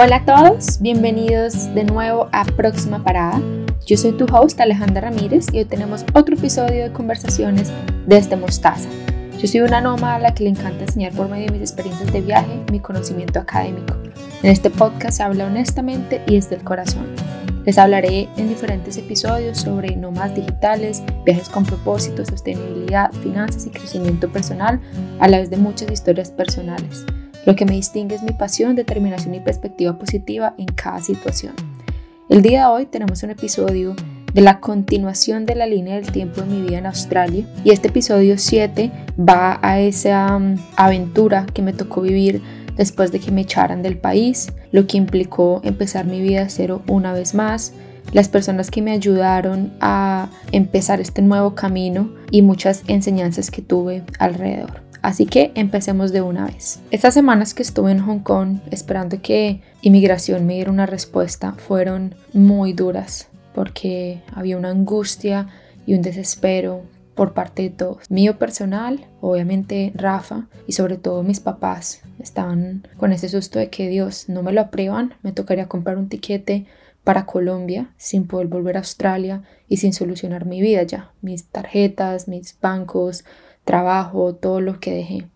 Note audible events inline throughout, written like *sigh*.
Hola a todos, bienvenidos de nuevo a Próxima Parada. Yo soy tu host Alejandra Ramírez y hoy tenemos otro episodio de conversaciones desde Mostaza. Yo soy una nómada a la que le encanta enseñar por medio de mis experiencias de viaje mi conocimiento académico. En este podcast se habla honestamente y desde el corazón. Les hablaré en diferentes episodios sobre nómadas digitales, viajes con propósito, sostenibilidad, finanzas y crecimiento personal, a la vez de muchas historias personales. Lo que me distingue es mi pasión, determinación y perspectiva positiva en cada situación. El día de hoy tenemos un episodio de la continuación de la línea del tiempo de mi vida en Australia y este episodio 7 va a esa um, aventura que me tocó vivir después de que me echaran del país, lo que implicó empezar mi vida de cero una vez más, las personas que me ayudaron a empezar este nuevo camino y muchas enseñanzas que tuve alrededor. Así que empecemos de una vez. Estas semanas que estuve en Hong Kong esperando que inmigración me diera una respuesta fueron muy duras porque había una angustia y un desespero por parte de todos. Mío personal, obviamente Rafa y sobre todo mis papás estaban con ese susto de que Dios no me lo aprueban, me tocaría comprar un tiquete para Colombia sin poder volver a Australia y sin solucionar mi vida ya, mis tarjetas, mis bancos, trabajo, todo lo que dejé.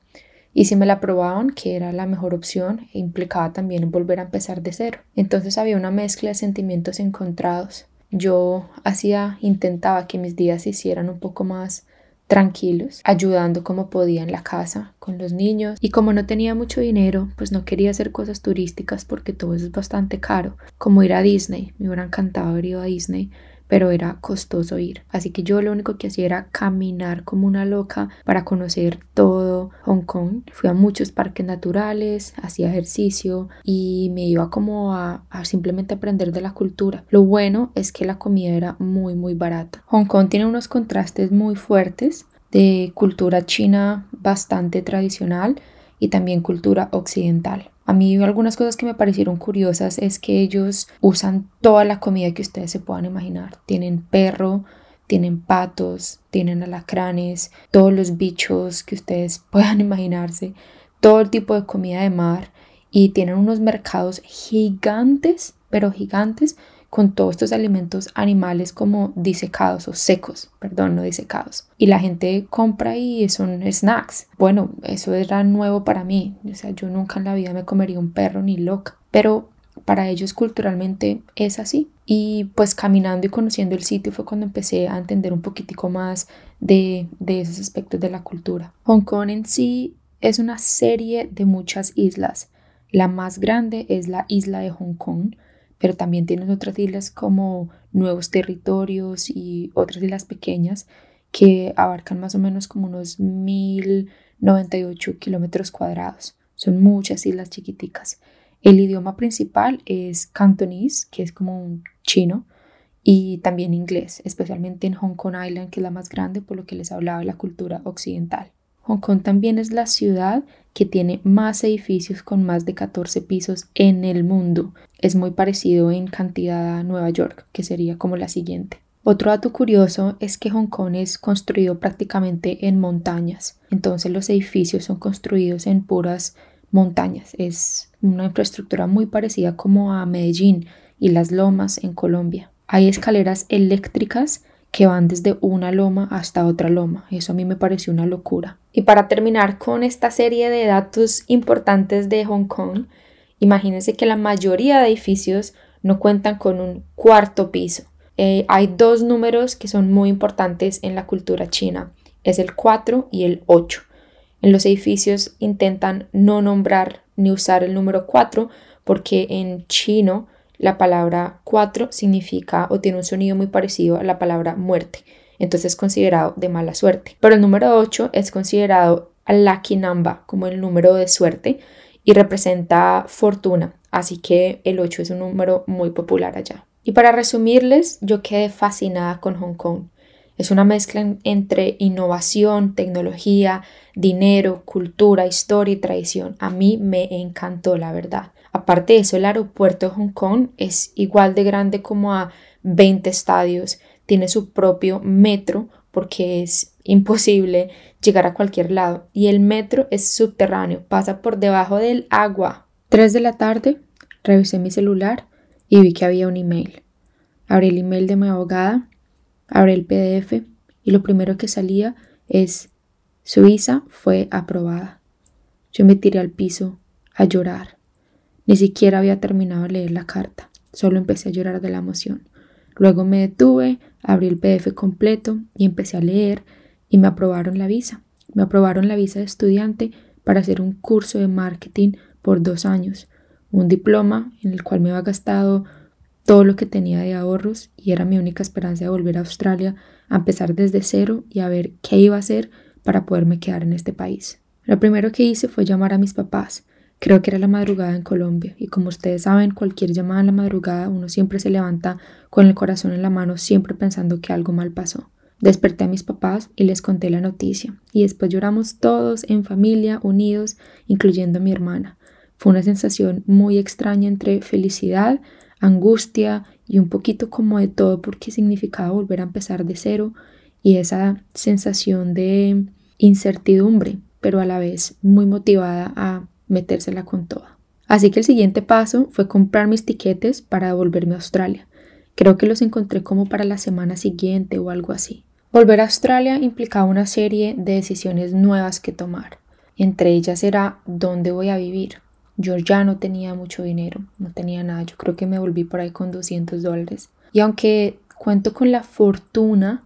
Y si me la aprobaban, que era la mejor opción, implicaba también volver a empezar de cero. Entonces había una mezcla de sentimientos encontrados. Yo hacía, intentaba que mis días se hicieran un poco más tranquilos, ayudando como podía en la casa con los niños. Y como no tenía mucho dinero, pues no quería hacer cosas turísticas porque todo eso es bastante caro, como ir a Disney. Me hubiera encantado haber a Disney, pero era costoso ir. Así que yo lo único que hacía era caminar como una loca para conocer todo Hong Kong. Fui a muchos parques naturales, hacía ejercicio y me iba como a, a simplemente aprender de la cultura. Lo bueno es que la comida era muy muy barata. Hong Kong tiene unos contrastes muy fuertes de cultura china bastante tradicional y también cultura occidental. A mí algunas cosas que me parecieron curiosas es que ellos usan toda la comida que ustedes se puedan imaginar. Tienen perro, tienen patos, tienen alacranes, todos los bichos que ustedes *laughs* puedan imaginarse, todo el tipo de comida de mar y tienen unos mercados gigantes, pero gigantes, con todos estos alimentos animales como disecados o secos, perdón, no disecados. Y la gente compra y son snacks. Bueno, eso era nuevo para mí. O sea, yo nunca en la vida me comería un perro ni loca. Pero para ellos culturalmente es así. Y pues caminando y conociendo el sitio fue cuando empecé a entender un poquitico más de, de esos aspectos de la cultura. Hong Kong en sí es una serie de muchas islas. La más grande es la isla de Hong Kong, pero también tienes otras islas como nuevos territorios y otras islas pequeñas que abarcan más o menos como unos 1098 kilómetros cuadrados. Son muchas islas chiquiticas. El idioma principal es cantonés, que es como un chino, y también inglés, especialmente en Hong Kong Island, que es la más grande, por lo que les hablaba de la cultura occidental. Hong Kong también es la ciudad que tiene más edificios con más de 14 pisos en el mundo. Es muy parecido en cantidad a Nueva York, que sería como la siguiente. Otro dato curioso es que Hong Kong es construido prácticamente en montañas, entonces los edificios son construidos en puras montañas. Es una infraestructura muy parecida como a Medellín y las lomas en Colombia. Hay escaleras eléctricas que van desde una loma hasta otra loma. Eso a mí me pareció una locura. Y para terminar con esta serie de datos importantes de Hong Kong, imagínense que la mayoría de edificios no cuentan con un cuarto piso. Eh, hay dos números que son muy importantes en la cultura china. Es el 4 y el 8. En los edificios intentan no nombrar ni usar el número 4 porque en chino la palabra 4 significa o tiene un sonido muy parecido a la palabra muerte, entonces es considerado de mala suerte. Pero el número 8 es considerado lucky number como el número de suerte y representa fortuna, así que el 8 es un número muy popular allá. Y para resumirles, yo quedé fascinada con Hong Kong. Es una mezcla entre innovación, tecnología, dinero, cultura, historia y tradición. A mí me encantó, la verdad. Aparte de eso, el aeropuerto de Hong Kong es igual de grande como a 20 estadios, tiene su propio metro porque es imposible llegar a cualquier lado y el metro es subterráneo, pasa por debajo del agua. 3 de la tarde, Revisé mi celular y vi que había un email. Abrí el email de mi abogada, abrí el PDF y lo primero que salía es su visa fue aprobada. Yo me tiré al piso a llorar. Ni siquiera había terminado de leer la carta, solo empecé a llorar de la emoción. Luego me detuve, abrí el PDF completo y empecé a leer y me aprobaron la visa. Me aprobaron la visa de estudiante para hacer un curso de marketing por dos años, un diploma en el cual me había gastado todo lo que tenía de ahorros y era mi única esperanza de volver a Australia a empezar desde cero y a ver qué iba a hacer para poderme quedar en este país. Lo primero que hice fue llamar a mis papás. Creo que era la madrugada en Colombia y como ustedes saben, cualquier llamada en la madrugada uno siempre se levanta con el corazón en la mano, siempre pensando que algo mal pasó. Desperté a mis papás y les conté la noticia y después lloramos todos en familia, unidos, incluyendo a mi hermana. Fue una sensación muy extraña entre felicidad, angustia y un poquito como de todo porque significaba volver a empezar de cero y esa sensación de incertidumbre, pero a la vez muy motivada a metérsela con toda. Así que el siguiente paso fue comprar mis tiquetes para devolverme a Australia. Creo que los encontré como para la semana siguiente o algo así. Volver a Australia implicaba una serie de decisiones nuevas que tomar. Entre ellas era dónde voy a vivir. Yo ya no tenía mucho dinero, no tenía nada. Yo creo que me volví por ahí con 200 dólares. Y aunque cuento con la fortuna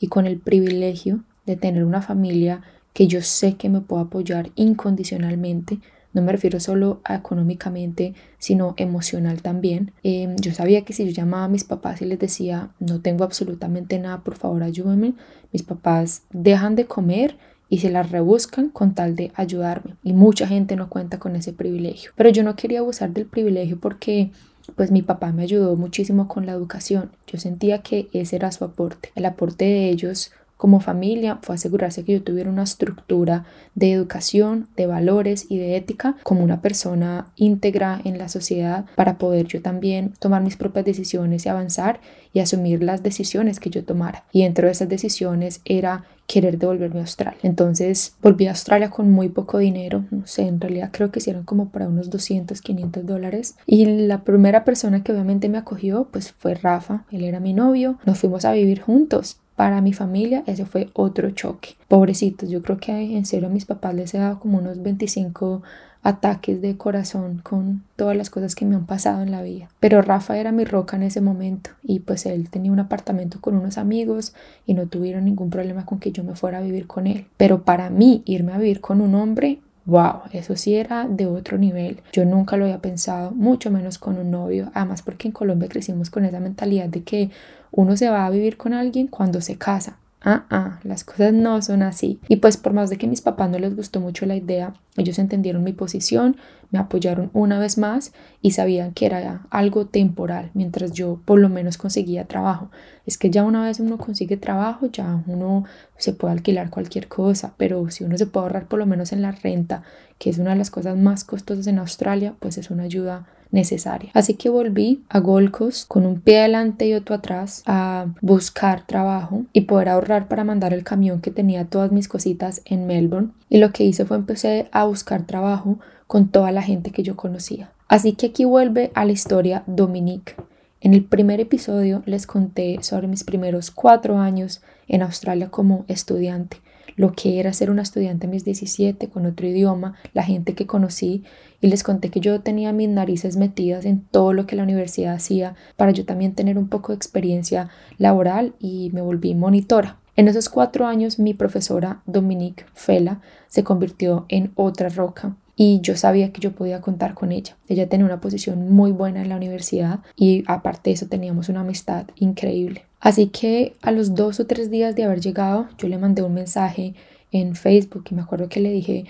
y con el privilegio de tener una familia que yo sé que me puede apoyar incondicionalmente. No me refiero solo económicamente, sino emocional también. Em, yo sabía que si yo llamaba a mis papás y les decía, no tengo absolutamente nada, por favor ayúdenme, mis papás dejan de comer y se las rebuscan con tal de ayudarme. Y mucha gente no cuenta con ese privilegio. Pero yo no quería abusar del privilegio porque pues mi papá me ayudó muchísimo con la educación. Yo sentía que ese era su aporte. El aporte de ellos como familia fue asegurarse que yo tuviera una estructura de educación, de valores y de ética como una persona íntegra en la sociedad para poder yo también tomar mis propias decisiones y avanzar y asumir las decisiones que yo tomara. Y dentro de esas decisiones era querer devolverme a Australia. Entonces volví a Australia con muy poco dinero, no sé, en realidad creo que hicieron como para unos 200, 500 dólares. Y la primera persona que obviamente me acogió pues fue Rafa, él era mi novio, nos fuimos a vivir juntos para mi familia ese fue otro choque. Pobrecitos, yo creo que en serio a mis papás les he dado como unos 25 ataques de corazón con todas las cosas que me han pasado en la vida. Pero Rafa era mi roca en ese momento y pues él tenía un apartamento con unos amigos y no tuvieron ningún problema con que yo me fuera a vivir con él. Pero para mí irme a vivir con un hombre Wow, eso sí era de otro nivel. Yo nunca lo había pensado, mucho menos con un novio. Además, porque en Colombia crecimos con esa mentalidad de que uno se va a vivir con alguien cuando se casa. Ah, ah, las cosas no son así. Y pues por más de que a mis papás no les gustó mucho la idea, ellos entendieron mi posición, me apoyaron una vez más y sabían que era algo temporal mientras yo por lo menos conseguía trabajo. Es que ya una vez uno consigue trabajo, ya uno se puede alquilar cualquier cosa, pero si uno se puede ahorrar por lo menos en la renta, que es una de las cosas más costosas en Australia, pues es una ayuda necesaria. Así que volví a Gold con un pie adelante y otro atrás a buscar trabajo y poder ahorrar para mandar el camión que tenía todas mis cositas en Melbourne. Y lo que hice fue empecé a buscar trabajo con toda la gente que yo conocía. Así que aquí vuelve a la historia Dominique. En el primer episodio les conté sobre mis primeros cuatro años en Australia como estudiante lo que era ser una estudiante a mis 17 con otro idioma, la gente que conocí y les conté que yo tenía mis narices metidas en todo lo que la universidad hacía para yo también tener un poco de experiencia laboral y me volví monitora. En esos cuatro años mi profesora Dominique Fela se convirtió en otra roca y yo sabía que yo podía contar con ella. Ella tenía una posición muy buena en la universidad y aparte de eso teníamos una amistad increíble. Así que a los dos o tres días de haber llegado, yo le mandé un mensaje en Facebook y me acuerdo que le dije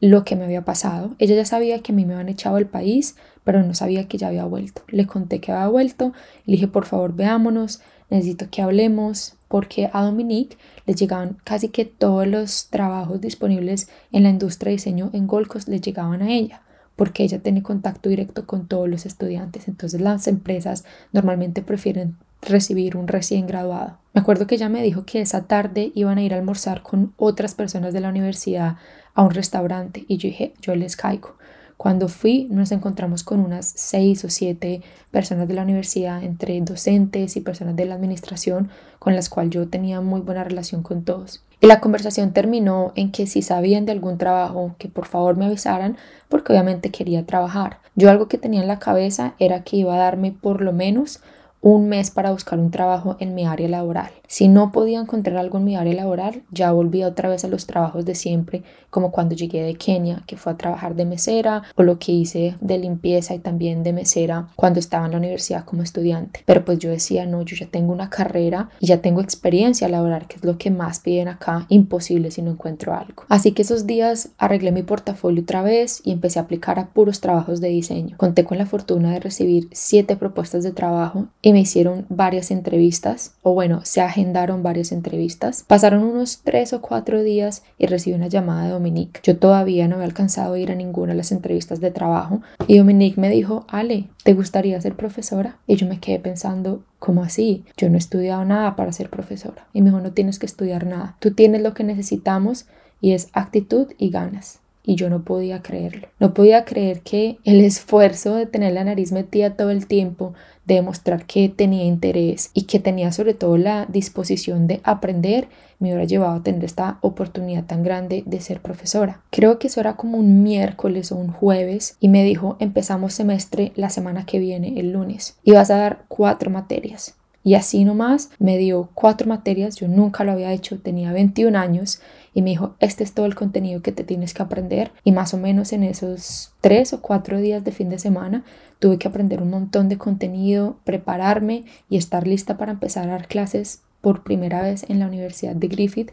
lo que me había pasado. Ella ya sabía que a mí me habían echado del país, pero no sabía que ya había vuelto. Le conté que había vuelto, le dije por favor veámonos, necesito que hablemos, porque a Dominique le llegaban casi que todos los trabajos disponibles en la industria de diseño en Gold Coast le llegaban a ella porque ella tiene contacto directo con todos los estudiantes. Entonces las empresas normalmente prefieren recibir un recién graduado. Me acuerdo que ella me dijo que esa tarde iban a ir a almorzar con otras personas de la universidad a un restaurante y yo dije, yo les caigo. Cuando fui nos encontramos con unas seis o siete personas de la universidad, entre docentes y personas de la administración, con las cuales yo tenía muy buena relación con todos. Y la conversación terminó en que si sabían de algún trabajo, que por favor me avisaran, porque obviamente quería trabajar. Yo algo que tenía en la cabeza era que iba a darme por lo menos un mes para buscar un trabajo en mi área laboral. Si no podía encontrar algo en mi área laboral, ya volvía otra vez a los trabajos de siempre, como cuando llegué de Kenia, que fue a trabajar de mesera, o lo que hice de limpieza y también de mesera cuando estaba en la universidad como estudiante. Pero pues yo decía, no, yo ya tengo una carrera y ya tengo experiencia laboral, que es lo que más piden acá, imposible si no encuentro algo. Así que esos días arreglé mi portafolio otra vez y empecé a aplicar a puros trabajos de diseño. Conté con la fortuna de recibir siete propuestas de trabajo y me hicieron varias entrevistas, o bueno, se agendaron varias entrevistas. Pasaron unos tres o cuatro días y recibí una llamada de Dominique. Yo todavía no había alcanzado a ir a ninguna de las entrevistas de trabajo y Dominique me dijo, Ale, ¿te gustaría ser profesora? Y yo me quedé pensando, ¿cómo así? Yo no he estudiado nada para ser profesora. Y me dijo, no tienes que estudiar nada. Tú tienes lo que necesitamos y es actitud y ganas y yo no podía creerlo. No podía creer que el esfuerzo de tener la nariz metida todo el tiempo, de demostrar que tenía interés y que tenía sobre todo la disposición de aprender, me hubiera llevado a tener esta oportunidad tan grande de ser profesora. Creo que eso era como un miércoles o un jueves y me dijo empezamos semestre la semana que viene, el lunes, y vas a dar cuatro materias. Y así nomás me dio cuatro materias, yo nunca lo había hecho, tenía 21 años y me dijo, este es todo el contenido que te tienes que aprender y más o menos en esos tres o cuatro días de fin de semana tuve que aprender un montón de contenido, prepararme y estar lista para empezar a dar clases por primera vez en la Universidad de Griffith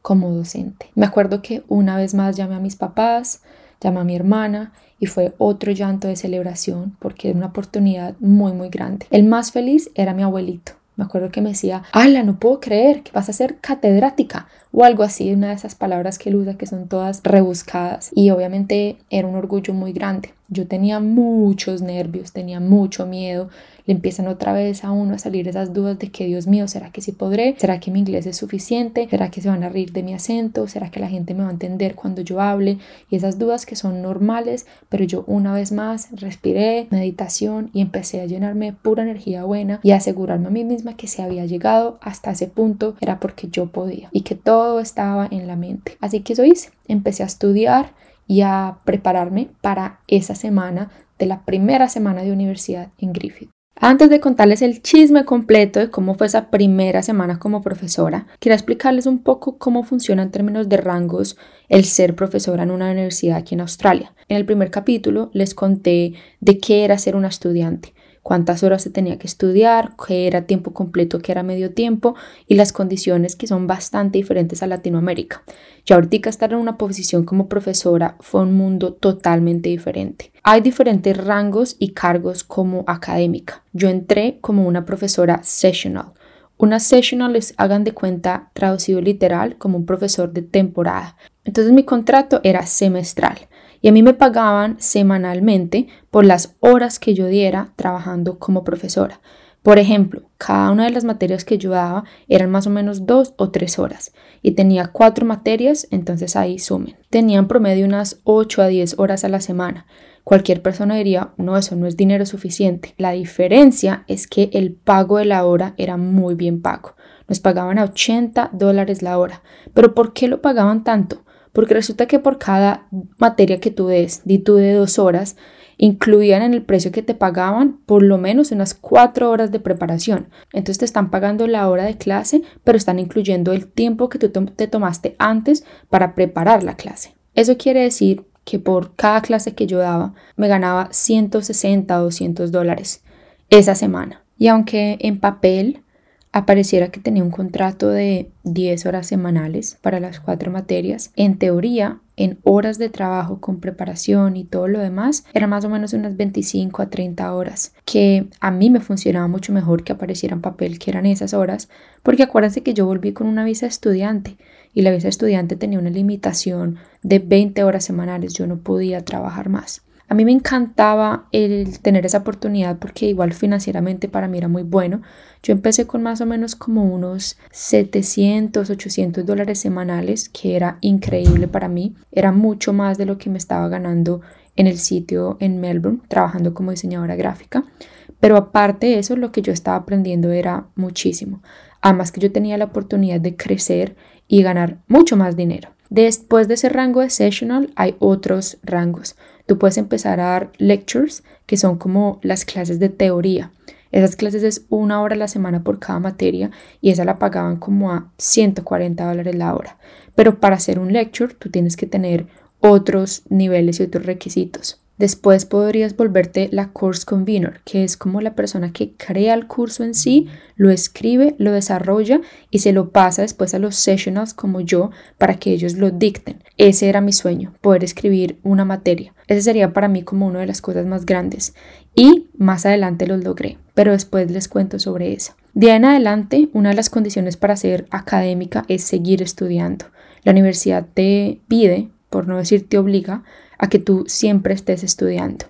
como docente. Me acuerdo que una vez más llamé a mis papás, llamé a mi hermana y fue otro llanto de celebración porque era una oportunidad muy muy grande. El más feliz era mi abuelito me acuerdo que me decía, ala, no puedo creer que vas a ser catedrática o algo así, una de esas palabras que él usa que son todas rebuscadas. Y obviamente era un orgullo muy grande. Yo tenía muchos nervios, tenía mucho miedo. Le empiezan otra vez a uno a salir esas dudas de que, Dios mío, ¿será que sí podré? ¿Será que mi inglés es suficiente? ¿Será que se van a reír de mi acento? ¿Será que la gente me va a entender cuando yo hable? Y esas dudas que son normales, pero yo una vez más respiré, meditación y empecé a llenarme pura energía buena y asegurarme a mí misma que si había llegado hasta ese punto era porque yo podía y que todo estaba en la mente. Así que eso hice. Empecé a estudiar y a prepararme para esa semana de la primera semana de universidad en Griffith. Antes de contarles el chisme completo de cómo fue esa primera semana como profesora, quiero explicarles un poco cómo funciona en términos de rangos el ser profesora en una universidad aquí en Australia. En el primer capítulo les conté de qué era ser una estudiante cuántas horas se tenía que estudiar, qué era tiempo completo, qué era medio tiempo y las condiciones que son bastante diferentes a Latinoamérica. Ya ahorita estar en una posición como profesora fue un mundo totalmente diferente. Hay diferentes rangos y cargos como académica. Yo entré como una profesora sessional. Una sessional les hagan de cuenta traducido literal como un profesor de temporada. Entonces mi contrato era semestral y a mí me pagaban semanalmente por las horas que yo diera trabajando como profesora. Por ejemplo, cada una de las materias que yo daba eran más o menos dos o tres horas y tenía cuatro materias, entonces ahí sumen. Tenían promedio unas 8 a 10 horas a la semana. Cualquier persona diría, no, eso no es dinero suficiente. La diferencia es que el pago de la hora era muy bien pago. Nos pagaban a 80 dólares la hora. ¿Pero por qué lo pagaban tanto? Porque resulta que por cada materia que tú des, di tú de dos horas, incluían en el precio que te pagaban por lo menos unas cuatro horas de preparación. Entonces te están pagando la hora de clase, pero están incluyendo el tiempo que tú te tomaste antes para preparar la clase. Eso quiere decir que por cada clase que yo daba me ganaba 160 o 200 dólares esa semana. Y aunque en papel apareciera que tenía un contrato de 10 horas semanales para las cuatro materias, en teoría, en horas de trabajo con preparación y todo lo demás, era más o menos unas 25 a 30 horas, que a mí me funcionaba mucho mejor que apareciera en papel que eran esas horas, porque acuérdense que yo volví con una visa estudiante y la visa estudiante tenía una limitación de 20 horas semanales, yo no podía trabajar más. A mí me encantaba el tener esa oportunidad porque igual financieramente para mí era muy bueno. Yo empecé con más o menos como unos 700, 800 dólares semanales, que era increíble para mí. Era mucho más de lo que me estaba ganando en el sitio en Melbourne trabajando como diseñadora gráfica. Pero aparte de eso, lo que yo estaba aprendiendo era muchísimo. Además que yo tenía la oportunidad de crecer y ganar mucho más dinero. Después de ese rango de sessional hay otros rangos. Tú puedes empezar a dar lectures, que son como las clases de teoría. Esas clases es una hora a la semana por cada materia y esa la pagaban como a 140 dólares la hora. Pero para hacer un lecture tú tienes que tener otros niveles y otros requisitos. Después podrías volverte la course convener, que es como la persona que crea el curso en sí, lo escribe, lo desarrolla y se lo pasa después a los sessionals como yo para que ellos lo dicten. Ese era mi sueño, poder escribir una materia. Ese sería para mí como una de las cosas más grandes y más adelante lo logré, pero después les cuento sobre eso. De ahí en adelante, una de las condiciones para ser académica es seguir estudiando. La universidad te pide, por no decir te obliga, a que tú siempre estés estudiando.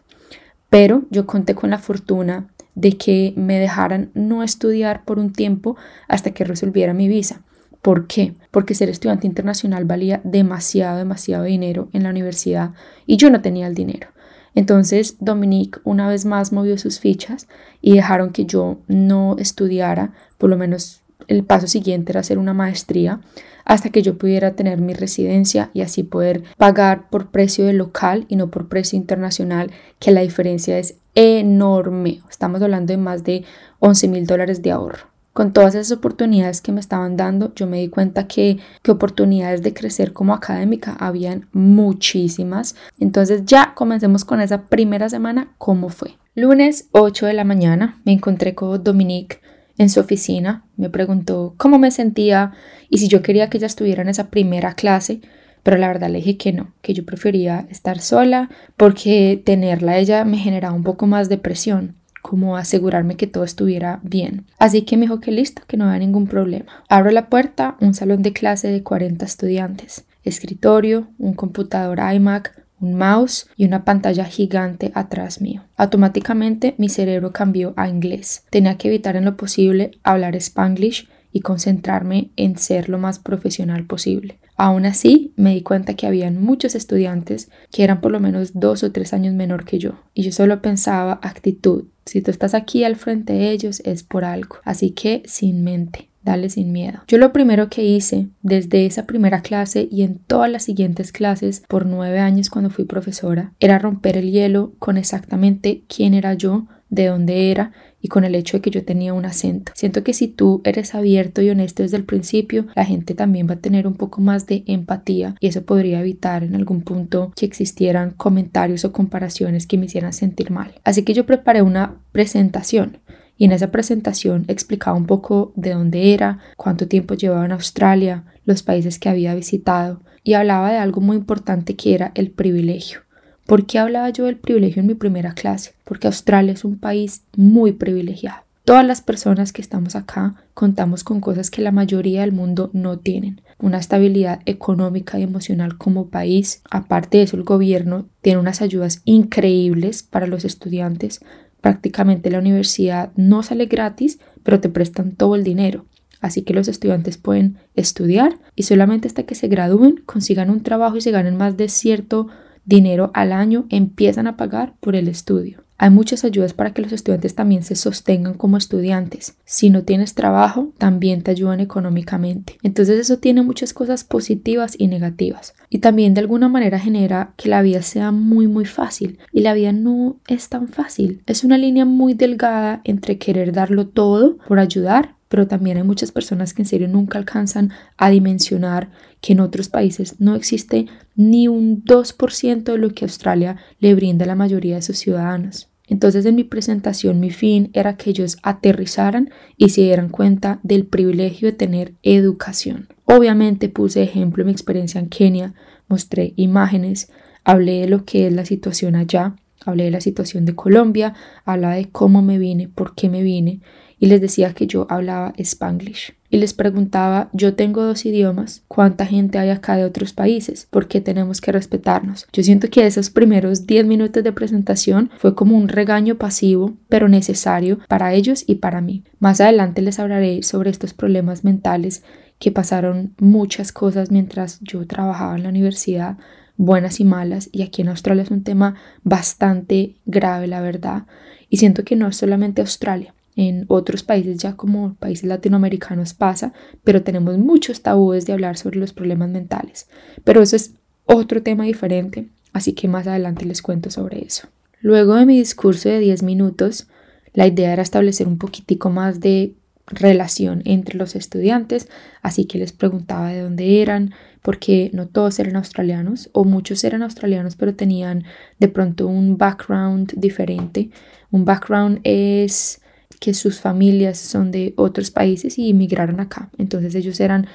Pero yo conté con la fortuna de que me dejaran no estudiar por un tiempo hasta que resolviera mi visa. ¿Por qué? Porque ser estudiante internacional valía demasiado, demasiado dinero en la universidad y yo no tenía el dinero. Entonces Dominique una vez más movió sus fichas y dejaron que yo no estudiara, por lo menos el paso siguiente era hacer una maestría hasta que yo pudiera tener mi residencia y así poder pagar por precio de local y no por precio internacional, que la diferencia es enorme. Estamos hablando de más de 11 mil dólares de ahorro. Con todas esas oportunidades que me estaban dando, yo me di cuenta que, que oportunidades de crecer como académica habían muchísimas. Entonces ya comencemos con esa primera semana, ¿cómo fue? Lunes 8 de la mañana me encontré con Dominique en su oficina, me preguntó cómo me sentía y si yo quería que ella estuviera en esa primera clase, pero la verdad le dije que no, que yo prefería estar sola porque tenerla ella me generaba un poco más de presión como asegurarme que todo estuviera bien. Así que me dijo que listo, que no había ningún problema. Abro la puerta, un salón de clase de 40 estudiantes, escritorio, un computador iMac, un mouse y una pantalla gigante atrás mío. Automáticamente mi cerebro cambió a inglés. Tenía que evitar en lo posible hablar spanglish y concentrarme en ser lo más profesional posible. Aún así, me di cuenta que habían muchos estudiantes que eran por lo menos dos o tres años menor que yo, y yo solo pensaba actitud. Si tú estás aquí al frente de ellos es por algo, así que sin mente sin miedo. Yo lo primero que hice desde esa primera clase y en todas las siguientes clases por nueve años cuando fui profesora era romper el hielo con exactamente quién era yo, de dónde era y con el hecho de que yo tenía un acento. Siento que si tú eres abierto y honesto desde el principio, la gente también va a tener un poco más de empatía y eso podría evitar en algún punto que existieran comentarios o comparaciones que me hicieran sentir mal. Así que yo preparé una presentación y en esa presentación explicaba un poco de dónde era, cuánto tiempo llevaba en Australia, los países que había visitado y hablaba de algo muy importante que era el privilegio. ¿Por qué hablaba yo del privilegio en mi primera clase? Porque Australia es un país muy privilegiado. Todas las personas que estamos acá contamos con cosas que la mayoría del mundo no tienen. Una estabilidad económica y emocional como país. Aparte de eso, el gobierno tiene unas ayudas increíbles para los estudiantes Prácticamente la universidad no sale gratis, pero te prestan todo el dinero. Así que los estudiantes pueden estudiar y solamente hasta que se gradúen, consigan un trabajo y se ganen más de cierto dinero al año, empiezan a pagar por el estudio. Hay muchas ayudas para que los estudiantes también se sostengan como estudiantes. Si no tienes trabajo, también te ayudan económicamente. Entonces eso tiene muchas cosas positivas y negativas. Y también de alguna manera genera que la vida sea muy muy fácil. Y la vida no es tan fácil. Es una línea muy delgada entre querer darlo todo por ayudar pero también hay muchas personas que en serio nunca alcanzan a dimensionar que en otros países no existe ni un 2% de lo que Australia le brinda a la mayoría de sus ciudadanos. Entonces en mi presentación mi fin era que ellos aterrizaran y se dieran cuenta del privilegio de tener educación. Obviamente puse ejemplo mi experiencia en Kenia, mostré imágenes, hablé de lo que es la situación allá, hablé de la situación de Colombia, hablé de cómo me vine, por qué me vine y les decía que yo hablaba spanglish. Y les preguntaba, yo tengo dos idiomas, ¿cuánta gente hay acá de otros países? ¿Por qué tenemos que respetarnos? Yo siento que esos primeros 10 minutos de presentación fue como un regaño pasivo, pero necesario para ellos y para mí. Más adelante les hablaré sobre estos problemas mentales que pasaron muchas cosas mientras yo trabajaba en la universidad, buenas y malas, y aquí en Australia es un tema bastante grave, la verdad. Y siento que no es solamente Australia, en otros países ya como países latinoamericanos pasa, pero tenemos muchos tabúes de hablar sobre los problemas mentales. Pero eso es otro tema diferente, así que más adelante les cuento sobre eso. Luego de mi discurso de 10 minutos, la idea era establecer un poquitico más de relación entre los estudiantes, así que les preguntaba de dónde eran, porque no todos eran australianos o muchos eran australianos pero tenían de pronto un background diferente. Un background es que sus familias son de otros países y emigraron acá. Entonces ellos eran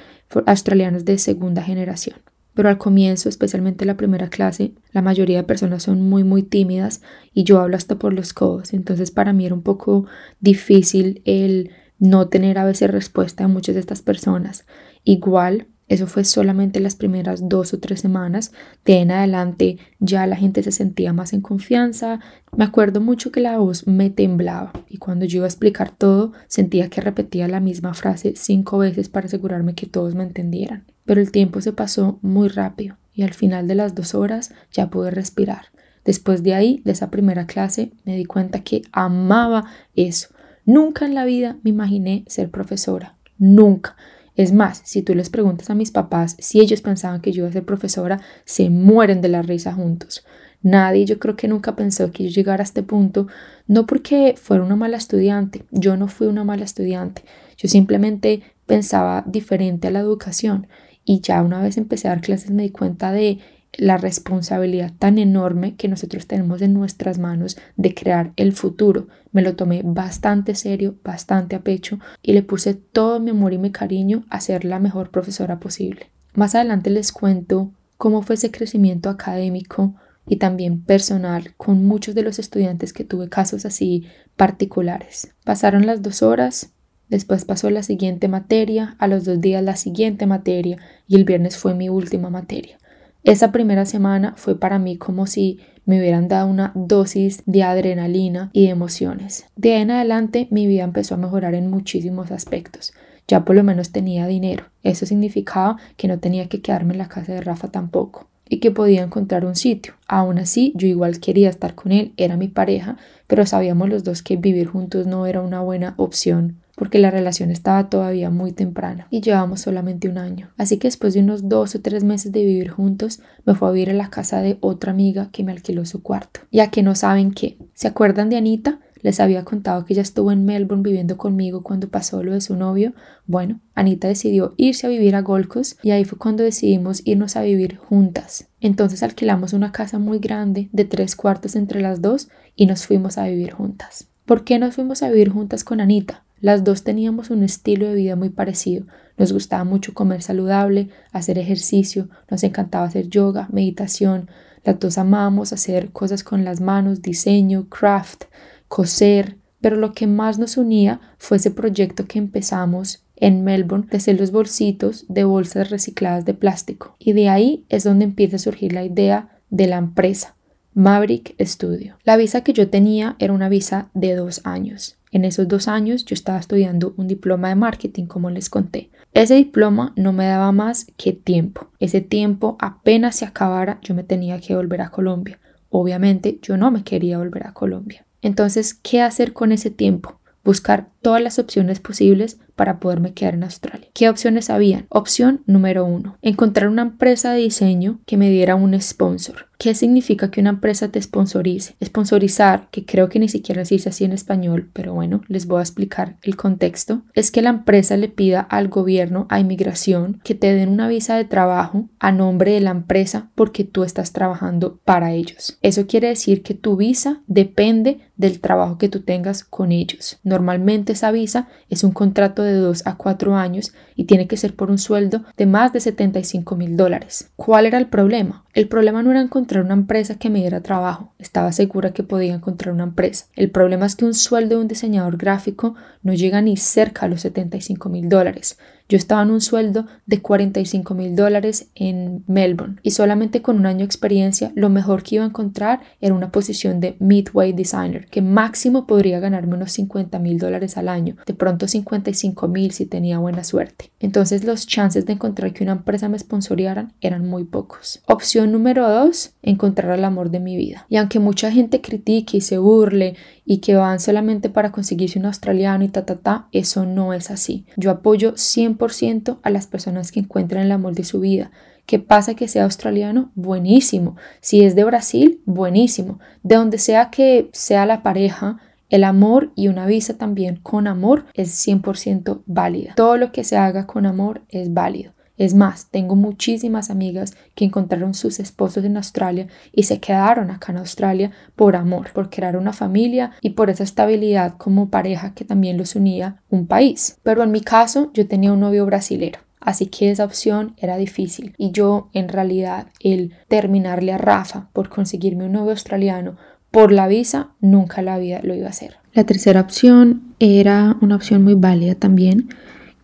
australianos de segunda generación. Pero al comienzo, especialmente la primera clase, la mayoría de personas son muy muy tímidas y yo hablo hasta por los codos. Entonces para mí era un poco difícil el no tener a veces respuesta a muchas de estas personas. Igual eso fue solamente las primeras dos o tres semanas. De en adelante ya la gente se sentía más en confianza. Me acuerdo mucho que la voz me temblaba y cuando yo iba a explicar todo sentía que repetía la misma frase cinco veces para asegurarme que todos me entendieran. Pero el tiempo se pasó muy rápido y al final de las dos horas ya pude respirar. Después de ahí, de esa primera clase, me di cuenta que amaba eso. Nunca en la vida me imaginé ser profesora. Nunca. Es más, si tú les preguntas a mis papás si ellos pensaban que yo iba a ser profesora, se mueren de la risa juntos. Nadie yo creo que nunca pensó que yo llegara a este punto, no porque fuera una mala estudiante, yo no fui una mala estudiante, yo simplemente pensaba diferente a la educación y ya una vez empecé a dar clases me di cuenta de la responsabilidad tan enorme que nosotros tenemos en nuestras manos de crear el futuro. Me lo tomé bastante serio, bastante a pecho y le puse todo mi amor y mi cariño a ser la mejor profesora posible. Más adelante les cuento cómo fue ese crecimiento académico y también personal con muchos de los estudiantes que tuve casos así particulares. Pasaron las dos horas, después pasó la siguiente materia, a los dos días la siguiente materia y el viernes fue mi última materia. Esa primera semana fue para mí como si me hubieran dado una dosis de adrenalina y de emociones. De en adelante mi vida empezó a mejorar en muchísimos aspectos. Ya por lo menos tenía dinero. Eso significaba que no tenía que quedarme en la casa de Rafa tampoco y que podía encontrar un sitio. Aún así, yo igual quería estar con él, era mi pareja, pero sabíamos los dos que vivir juntos no era una buena opción porque la relación estaba todavía muy temprana y llevábamos solamente un año. Así que después de unos dos o tres meses de vivir juntos, me fue a vivir a la casa de otra amiga que me alquiló su cuarto. Ya que no saben qué. ¿Se acuerdan de Anita? Les había contado que ella estuvo en Melbourne viviendo conmigo cuando pasó lo de su novio. Bueno, Anita decidió irse a vivir a Gold y ahí fue cuando decidimos irnos a vivir juntas. Entonces alquilamos una casa muy grande de tres cuartos entre las dos y nos fuimos a vivir juntas. ¿Por qué nos fuimos a vivir juntas con Anita? Las dos teníamos un estilo de vida muy parecido. Nos gustaba mucho comer saludable, hacer ejercicio, nos encantaba hacer yoga, meditación. Las dos amábamos hacer cosas con las manos, diseño, craft, coser. Pero lo que más nos unía fue ese proyecto que empezamos en Melbourne de hacer los bolsitos de bolsas recicladas de plástico. Y de ahí es donde empieza a surgir la idea de la empresa, Maverick Studio. La visa que yo tenía era una visa de dos años. En esos dos años yo estaba estudiando un diploma de marketing, como les conté. Ese diploma no me daba más que tiempo. Ese tiempo apenas se acabara, yo me tenía que volver a Colombia. Obviamente yo no me quería volver a Colombia. Entonces, ¿qué hacer con ese tiempo? Buscar todas las opciones posibles para poderme quedar en Australia. ¿Qué opciones habían? Opción número uno, encontrar una empresa de diseño que me diera un sponsor. ¿Qué significa que una empresa te sponsorice? Sponsorizar, que creo que ni siquiera se dice así en español, pero bueno, les voy a explicar el contexto, es que la empresa le pida al gobierno, a inmigración, que te den una visa de trabajo a nombre de la empresa porque tú estás trabajando para ellos. Eso quiere decir que tu visa depende del trabajo que tú tengas con ellos. Normalmente esa visa es un contrato de 2 a 4 años y tiene que ser por un sueldo de más de 75 mil dólares. ¿Cuál era el problema? El problema no era encontrar una empresa que me diera trabajo, estaba segura que podía encontrar una empresa. El problema es que un sueldo de un diseñador gráfico no llega ni cerca a los 75 mil dólares. Yo estaba en un sueldo de 45 mil dólares en Melbourne y solamente con un año de experiencia lo mejor que iba a encontrar era una posición de midway designer que máximo podría ganarme unos 50 mil dólares al al año, de pronto 55 mil si tenía buena suerte. Entonces los chances de encontrar que una empresa me sponsorearan eran muy pocos. Opción número dos, encontrar el amor de mi vida. Y aunque mucha gente critique y se burle y que van solamente para conseguirse un australiano y ta ta ta, eso no es así. Yo apoyo 100% a las personas que encuentran el amor de su vida ¿Qué pasa que sea australiano? Buenísimo. Si es de Brasil, buenísimo. De donde sea que sea la pareja, el amor y una visa también con amor es 100% válida. Todo lo que se haga con amor es válido. Es más, tengo muchísimas amigas que encontraron sus esposos en Australia y se quedaron acá en Australia por amor, por crear una familia y por esa estabilidad como pareja que también los unía un país. Pero en mi caso, yo tenía un novio brasilero así que esa opción era difícil y yo en realidad el terminarle a Rafa por conseguirme un novio australiano por la visa nunca la vida lo iba a hacer. La tercera opción era una opción muy válida también,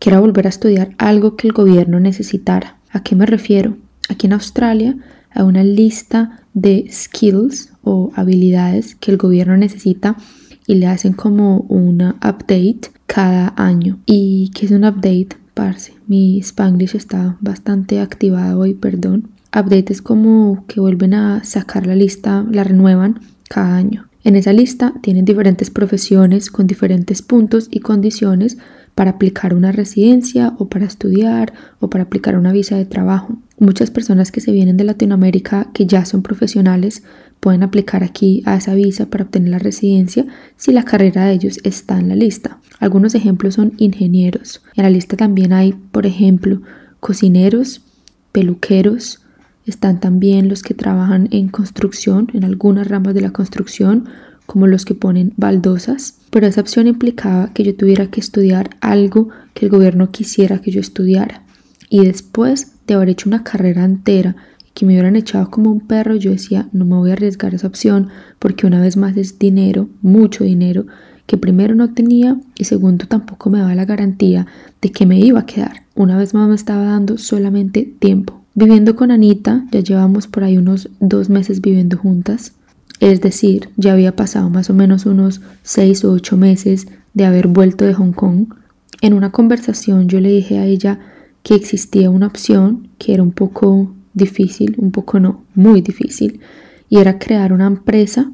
que era volver a estudiar algo que el gobierno necesitara. ¿A qué me refiero? Aquí en Australia hay una lista de skills o habilidades que el gobierno necesita y le hacen como una update cada año. ¿Y qué es un update? mi Spanglish está bastante activado hoy, perdón. Update es como que vuelven a sacar la lista, la renuevan cada año. En esa lista tienen diferentes profesiones con diferentes puntos y condiciones para aplicar una residencia o para estudiar o para aplicar una visa de trabajo. Muchas personas que se vienen de Latinoamérica que ya son profesionales pueden aplicar aquí a esa visa para obtener la residencia si la carrera de ellos está en la lista. Algunos ejemplos son ingenieros. En la lista también hay, por ejemplo, cocineros, peluqueros, están también los que trabajan en construcción, en algunas ramas de la construcción, como los que ponen baldosas, pero esa opción implicaba que yo tuviera que estudiar algo que el gobierno quisiera que yo estudiara. Y después de haber hecho una carrera entera que me hubieran echado como un perro, yo decía, no me voy a arriesgar esa opción porque una vez más es dinero, mucho dinero, que primero no tenía y segundo tampoco me daba la garantía de que me iba a quedar. Una vez más me estaba dando solamente tiempo. Viviendo con Anita, ya llevamos por ahí unos dos meses viviendo juntas. Es decir, ya había pasado más o menos unos seis o ocho meses de haber vuelto de Hong Kong. En una conversación yo le dije a ella que existía una opción que era un poco difícil, un poco no, muy difícil, y era crear una empresa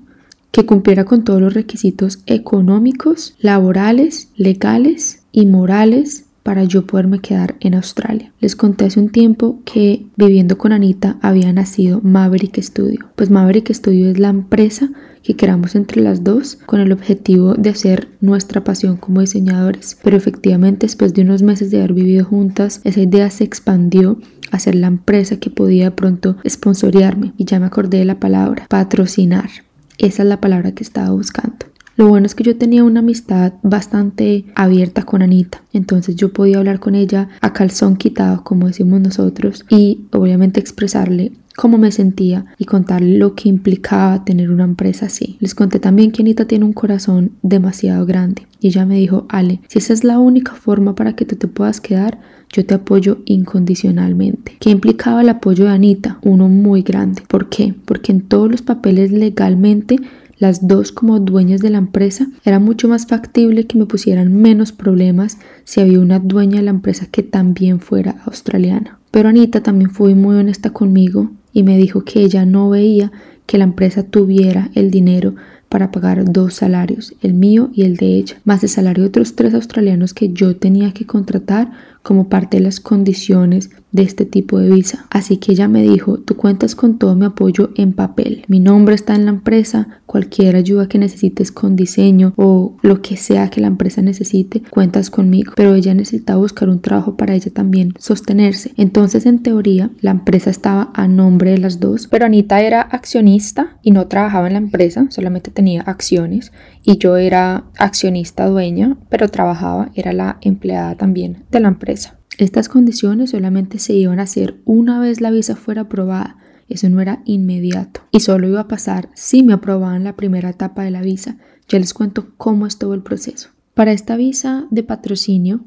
que cumpliera con todos los requisitos económicos, laborales, legales y morales para yo poderme quedar en Australia. Les conté hace un tiempo que viviendo con Anita había nacido Maverick Studio. Pues Maverick Studio es la empresa que creamos entre las dos con el objetivo de hacer nuestra pasión como diseñadores. Pero efectivamente después de unos meses de haber vivido juntas, esa idea se expandió a ser la empresa que podía pronto sponsorearme y ya me acordé de la palabra patrocinar. Esa es la palabra que estaba buscando. Lo bueno es que yo tenía una amistad bastante abierta con Anita, entonces yo podía hablar con ella a calzón quitado, como decimos nosotros, y obviamente expresarle cómo me sentía y contarle lo que implicaba tener una empresa así. Les conté también que Anita tiene un corazón demasiado grande y ella me dijo, Ale, si esa es la única forma para que tú te puedas quedar, yo te apoyo incondicionalmente. ¿Qué implicaba el apoyo de Anita? Uno muy grande. ¿Por qué? Porque en todos los papeles legalmente las dos como dueñas de la empresa, era mucho más factible que me pusieran menos problemas si había una dueña de la empresa que también fuera australiana. Pero Anita también fue muy honesta conmigo y me dijo que ella no veía que la empresa tuviera el dinero para pagar dos salarios, el mío y el de ella, más el salario de otros tres australianos que yo tenía que contratar como parte de las condiciones de este tipo de visa. Así que ella me dijo, tú cuentas con todo mi apoyo en papel. Mi nombre está en la empresa, cualquier ayuda que necesites con diseño o lo que sea que la empresa necesite, cuentas conmigo. Pero ella necesitaba buscar un trabajo para ella también sostenerse. Entonces, en teoría, la empresa estaba a nombre de las dos. Pero Anita era accionista y no trabajaba en la empresa, solamente tenía acciones. Y yo era accionista dueña, pero trabajaba, era la empleada también de la empresa. Estas condiciones solamente se iban a hacer una vez la visa fuera aprobada. Eso no era inmediato y solo iba a pasar si me aprobaban la primera etapa de la visa. Ya les cuento cómo estuvo el proceso. Para esta visa de patrocinio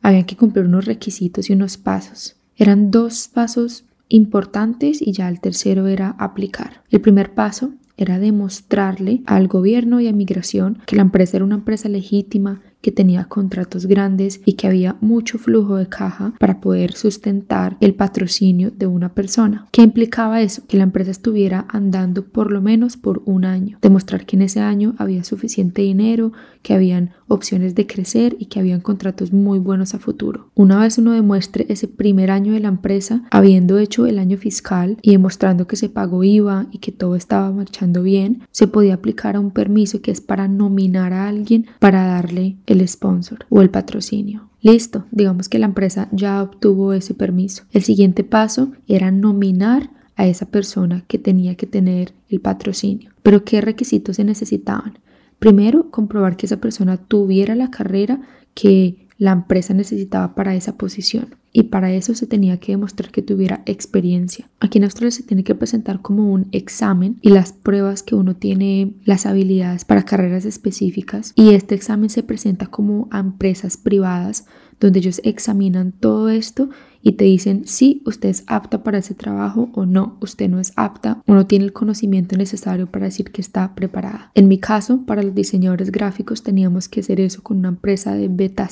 había que cumplir unos requisitos y unos pasos. Eran dos pasos importantes y ya el tercero era aplicar. El primer paso era demostrarle al gobierno y a migración que la empresa era una empresa legítima, que tenía contratos grandes y que había mucho flujo de caja para poder sustentar el patrocinio de una persona. ¿Qué implicaba eso? Que la empresa estuviera andando por lo menos por un año, demostrar que en ese año había suficiente dinero, que habían opciones de crecer y que habían contratos muy buenos a futuro. Una vez uno demuestre ese primer año de la empresa, habiendo hecho el año fiscal y demostrando que se pagó IVA y que todo estaba marchando bien, se podía aplicar a un permiso que es para nominar a alguien para darle el sponsor o el patrocinio. Listo, digamos que la empresa ya obtuvo ese permiso. El siguiente paso era nominar a esa persona que tenía que tener el patrocinio. Pero ¿qué requisitos se necesitaban? Primero, comprobar que esa persona tuviera la carrera que la empresa necesitaba para esa posición y para eso se tenía que demostrar que tuviera experiencia. Aquí en Australia se tiene que presentar como un examen y las pruebas que uno tiene las habilidades para carreras específicas y este examen se presenta como a empresas privadas donde ellos examinan todo esto y te dicen si usted es apta para ese trabajo o no, usted no es apta o no tiene el conocimiento necesario para decir que está preparada. En mi caso, para los diseñadores gráficos teníamos que hacer eso con una empresa de beta.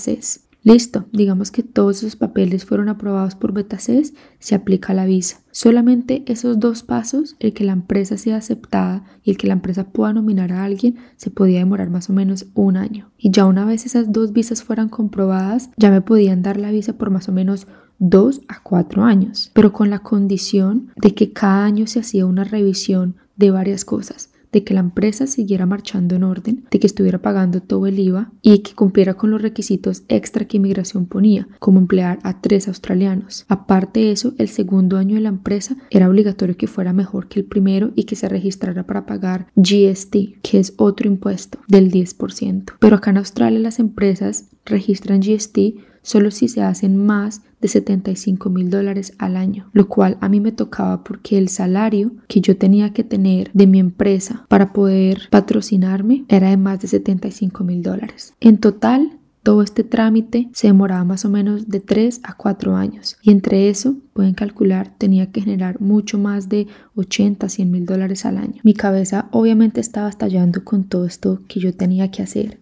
Listo, digamos que todos esos papeles fueron aprobados por BetaCES, se aplica la visa. Solamente esos dos pasos, el que la empresa sea aceptada y el que la empresa pueda nominar a alguien, se podía demorar más o menos un año. Y ya una vez esas dos visas fueran comprobadas, ya me podían dar la visa por más o menos dos a cuatro años, pero con la condición de que cada año se hacía una revisión de varias cosas de que la empresa siguiera marchando en orden, de que estuviera pagando todo el IVA y que cumpliera con los requisitos extra que inmigración ponía, como emplear a tres australianos. Aparte de eso, el segundo año de la empresa era obligatorio que fuera mejor que el primero y que se registrara para pagar GST, que es otro impuesto del 10%. Pero acá en Australia las empresas registran GST solo si se hacen más de 75 mil dólares al año, lo cual a mí me tocaba porque el salario que yo tenía que tener de mi empresa para poder patrocinarme era de más de 75 mil dólares. En total, todo este trámite se demoraba más o menos de 3 a 4 años y entre eso, pueden calcular, tenía que generar mucho más de 80, 100 mil dólares al año. Mi cabeza obviamente estaba estallando con todo esto que yo tenía que hacer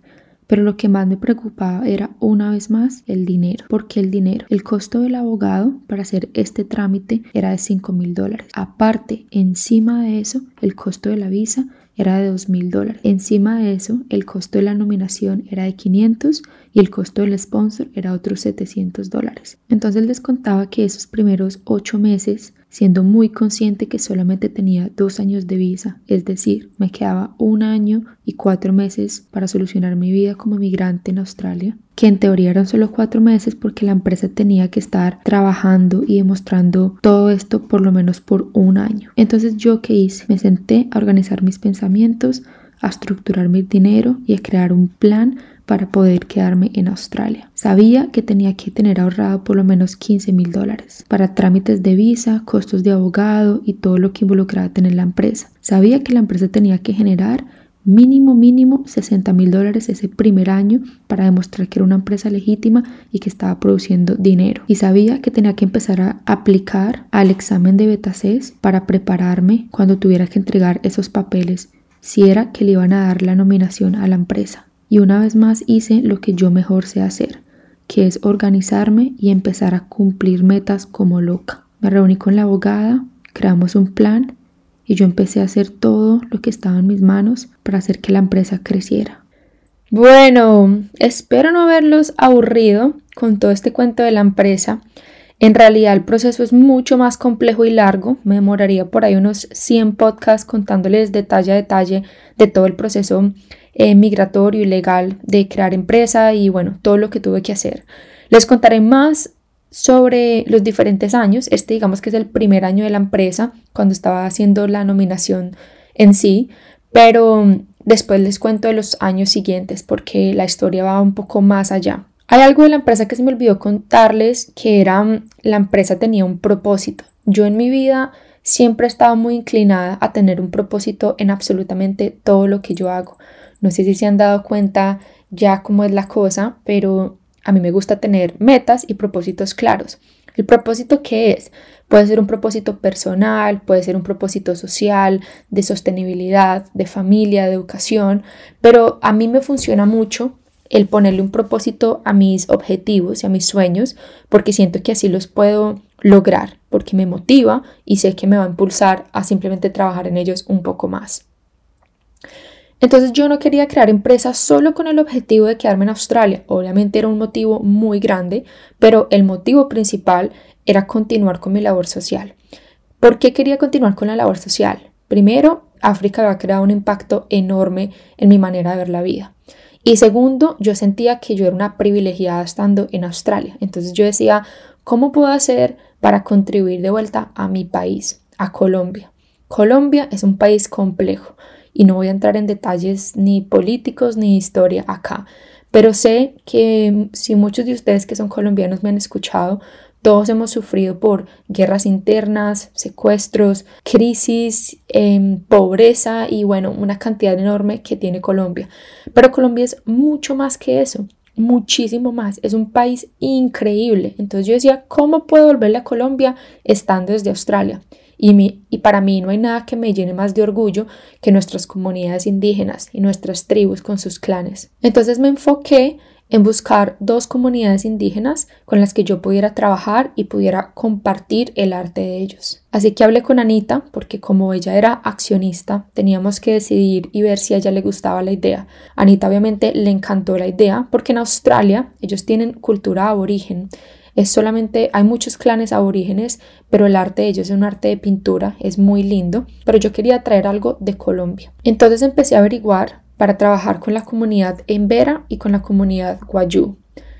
pero lo que más me preocupaba era una vez más el dinero. porque el dinero? El costo del abogado para hacer este trámite era de 5 mil dólares. Aparte, encima de eso, el costo de la visa era de 2 mil dólares. Encima de eso, el costo de la nominación era de 500 y el costo del sponsor era otros 700 dólares. Entonces les contaba que esos primeros 8 meses siendo muy consciente que solamente tenía dos años de visa, es decir, me quedaba un año y cuatro meses para solucionar mi vida como migrante en Australia, que en teoría eran solo cuatro meses porque la empresa tenía que estar trabajando y demostrando todo esto por lo menos por un año. Entonces yo qué hice? Me senté a organizar mis pensamientos, a estructurar mi dinero y a crear un plan para poder quedarme en Australia. Sabía que tenía que tener ahorrado por lo menos 15 mil dólares para trámites de visa, costos de abogado y todo lo que involucraba tener la empresa. Sabía que la empresa tenía que generar mínimo, mínimo 60 mil dólares ese primer año para demostrar que era una empresa legítima y que estaba produciendo dinero. Y sabía que tenía que empezar a aplicar al examen de Betaces para prepararme cuando tuviera que entregar esos papeles si era que le iban a dar la nominación a la empresa y una vez más hice lo que yo mejor sé hacer, que es organizarme y empezar a cumplir metas como loca. Me reuní con la abogada, creamos un plan y yo empecé a hacer todo lo que estaba en mis manos para hacer que la empresa creciera. Bueno, espero no haberlos aburrido con todo este cuento de la empresa. En realidad el proceso es mucho más complejo y largo. Me demoraría por ahí unos 100 podcasts contándoles detalle a detalle de todo el proceso eh, migratorio y legal de crear empresa y bueno, todo lo que tuve que hacer. Les contaré más sobre los diferentes años. Este digamos que es el primer año de la empresa cuando estaba haciendo la nominación en sí, pero después les cuento de los años siguientes porque la historia va un poco más allá. Hay algo de la empresa que se me olvidó contarles que era la empresa tenía un propósito. Yo en mi vida siempre he estado muy inclinada a tener un propósito en absolutamente todo lo que yo hago. No sé si se han dado cuenta ya cómo es la cosa, pero a mí me gusta tener metas y propósitos claros. ¿El propósito qué es? Puede ser un propósito personal, puede ser un propósito social, de sostenibilidad, de familia, de educación, pero a mí me funciona mucho el ponerle un propósito a mis objetivos y a mis sueños, porque siento que así los puedo lograr, porque me motiva y sé que me va a impulsar a simplemente trabajar en ellos un poco más. Entonces yo no quería crear empresas solo con el objetivo de quedarme en Australia. Obviamente era un motivo muy grande, pero el motivo principal era continuar con mi labor social. ¿Por qué quería continuar con la labor social? Primero, África había creado un impacto enorme en mi manera de ver la vida. Y segundo, yo sentía que yo era una privilegiada estando en Australia. Entonces yo decía, ¿cómo puedo hacer para contribuir de vuelta a mi país, a Colombia? Colombia es un país complejo y no voy a entrar en detalles ni políticos ni historia acá, pero sé que si muchos de ustedes que son colombianos me han escuchado, todos hemos sufrido por guerras internas, secuestros, crisis, em, pobreza y bueno, una cantidad enorme que tiene Colombia. Pero Colombia es mucho más que eso, muchísimo más. Es un país increíble. Entonces yo decía, ¿cómo puedo volverle a Colombia estando desde Australia? Y, y, para mí no hay nada que me llene más de orgullo que nuestras comunidades indígenas y nuestras tribus con sus clanes. Entonces me enfoqué en buscar dos comunidades indígenas con las que yo pudiera trabajar y pudiera compartir el arte de ellos. Así que hablé con Anita porque como ella era accionista teníamos que decidir y ver si a ella le gustaba la idea. Anita obviamente le encantó la idea porque en Australia ellos tienen cultura aborigen. Es solamente, hay muchos clanes aborígenes, pero el arte de ellos es un arte de pintura, es muy lindo, pero yo quería traer algo de Colombia. Entonces empecé a averiguar para trabajar con la comunidad Embera y con la comunidad Guayú.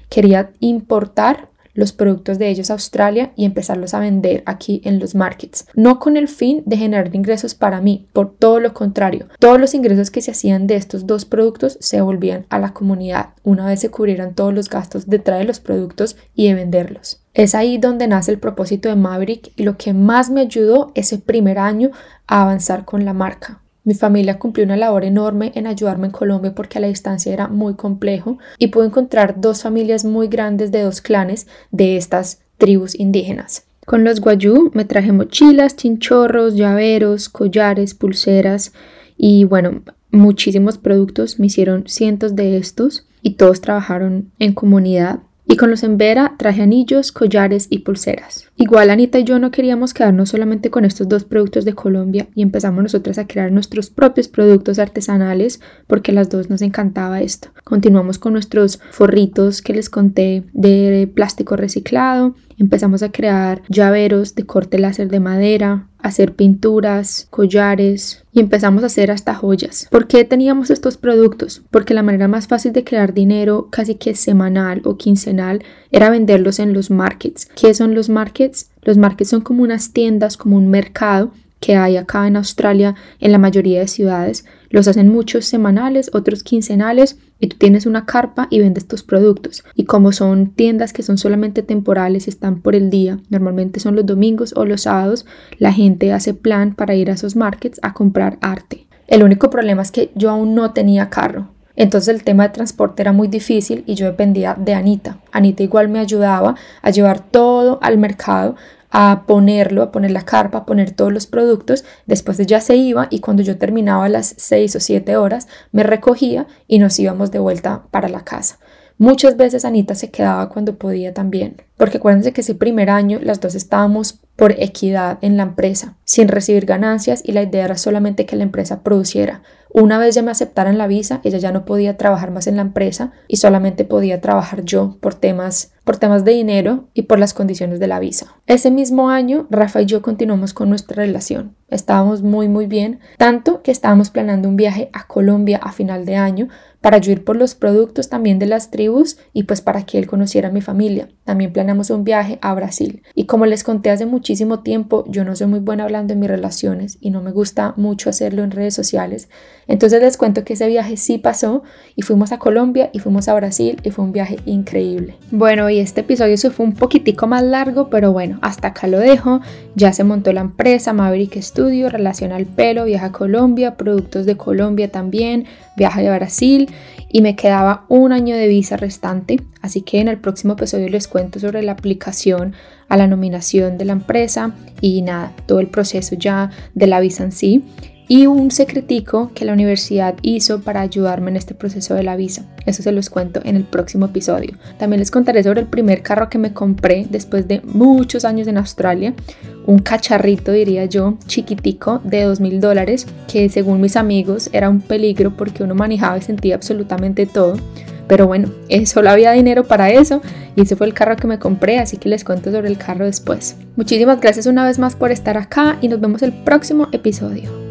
Quería importar los productos de ellos a Australia y empezarlos a vender aquí en los markets. No con el fin de generar ingresos para mí, por todo lo contrario. Todos los ingresos que se hacían de estos dos productos se volvían a la comunidad una vez se cubrieran todos los gastos de traer los productos y de venderlos. Es ahí donde nace el propósito de Maverick y lo que más me ayudó ese primer año a avanzar con la marca. Mi familia cumplió una labor enorme en ayudarme en Colombia porque a la distancia era muy complejo y pude encontrar dos familias muy grandes de dos clanes de estas tribus indígenas. Con los guayú me traje mochilas, chinchorros, llaveros, collares, pulseras y bueno, muchísimos productos. Me hicieron cientos de estos y todos trabajaron en comunidad y con los Embera traje anillos, collares y pulseras. Igual Anita y yo no queríamos quedarnos solamente con estos dos productos de Colombia y empezamos nosotras a crear nuestros propios productos artesanales porque a las dos nos encantaba esto. Continuamos con nuestros forritos que les conté de plástico reciclado, empezamos a crear llaveros de corte láser de madera, hacer pinturas, collares y empezamos a hacer hasta joyas. ¿Por qué teníamos estos productos? Porque la manera más fácil de crear dinero casi que semanal o quincenal era venderlos en los markets. ¿Qué son los markets? Los markets son como unas tiendas, como un mercado que hay acá en Australia en la mayoría de ciudades. Los hacen muchos semanales, otros quincenales y tú tienes una carpa y vendes tus productos. Y como son tiendas que son solamente temporales están por el día, normalmente son los domingos o los sábados, la gente hace plan para ir a esos markets a comprar arte. El único problema es que yo aún no tenía carro. Entonces el tema de transporte era muy difícil y yo dependía de Anita. Anita igual me ayudaba a llevar todo al mercado, a ponerlo, a poner la carpa, a poner todos los productos. Después ella se iba y cuando yo terminaba las seis o siete horas me recogía y nos íbamos de vuelta para la casa. Muchas veces Anita se quedaba cuando podía también, porque acuérdense que ese primer año las dos estábamos por equidad en la empresa, sin recibir ganancias y la idea era solamente que la empresa produciera. Una vez ya me aceptaran la visa, ella ya no podía trabajar más en la empresa y solamente podía trabajar yo por temas, por temas de dinero y por las condiciones de la visa. Ese mismo año, Rafa y yo continuamos con nuestra relación. Estábamos muy muy bien, tanto que estábamos planeando un viaje a Colombia a final de año para yo ir por los productos también de las tribus y pues para que él conociera a mi familia. También planeamos un viaje a Brasil. Y como les conté hace muchísimo tiempo, yo no soy muy buena hablando en mis relaciones y no me gusta mucho hacerlo en redes sociales. Entonces les cuento que ese viaje sí pasó y fuimos a Colombia y fuimos a Brasil y fue un viaje increíble. Bueno, y este episodio se fue un poquitico más largo, pero bueno, hasta acá lo dejo. Ya se montó la empresa Maverick Studio, relación al pelo, viaja a Colombia, productos de Colombia también, viaje a Brasil y me quedaba un año de visa restante, así que en el próximo episodio les cuento sobre la aplicación a la nominación de la empresa y nada, todo el proceso ya de la visa en sí. Y un secretico que la universidad hizo para ayudarme en este proceso de la visa. Eso se los cuento en el próximo episodio. También les contaré sobre el primer carro que me compré después de muchos años en Australia. Un cacharrito, diría yo, chiquitico de dos mil dólares, que según mis amigos era un peligro porque uno manejaba y sentía absolutamente todo. Pero bueno, eh, solo había dinero para eso y ese fue el carro que me compré, así que les cuento sobre el carro después. Muchísimas gracias una vez más por estar acá y nos vemos el próximo episodio.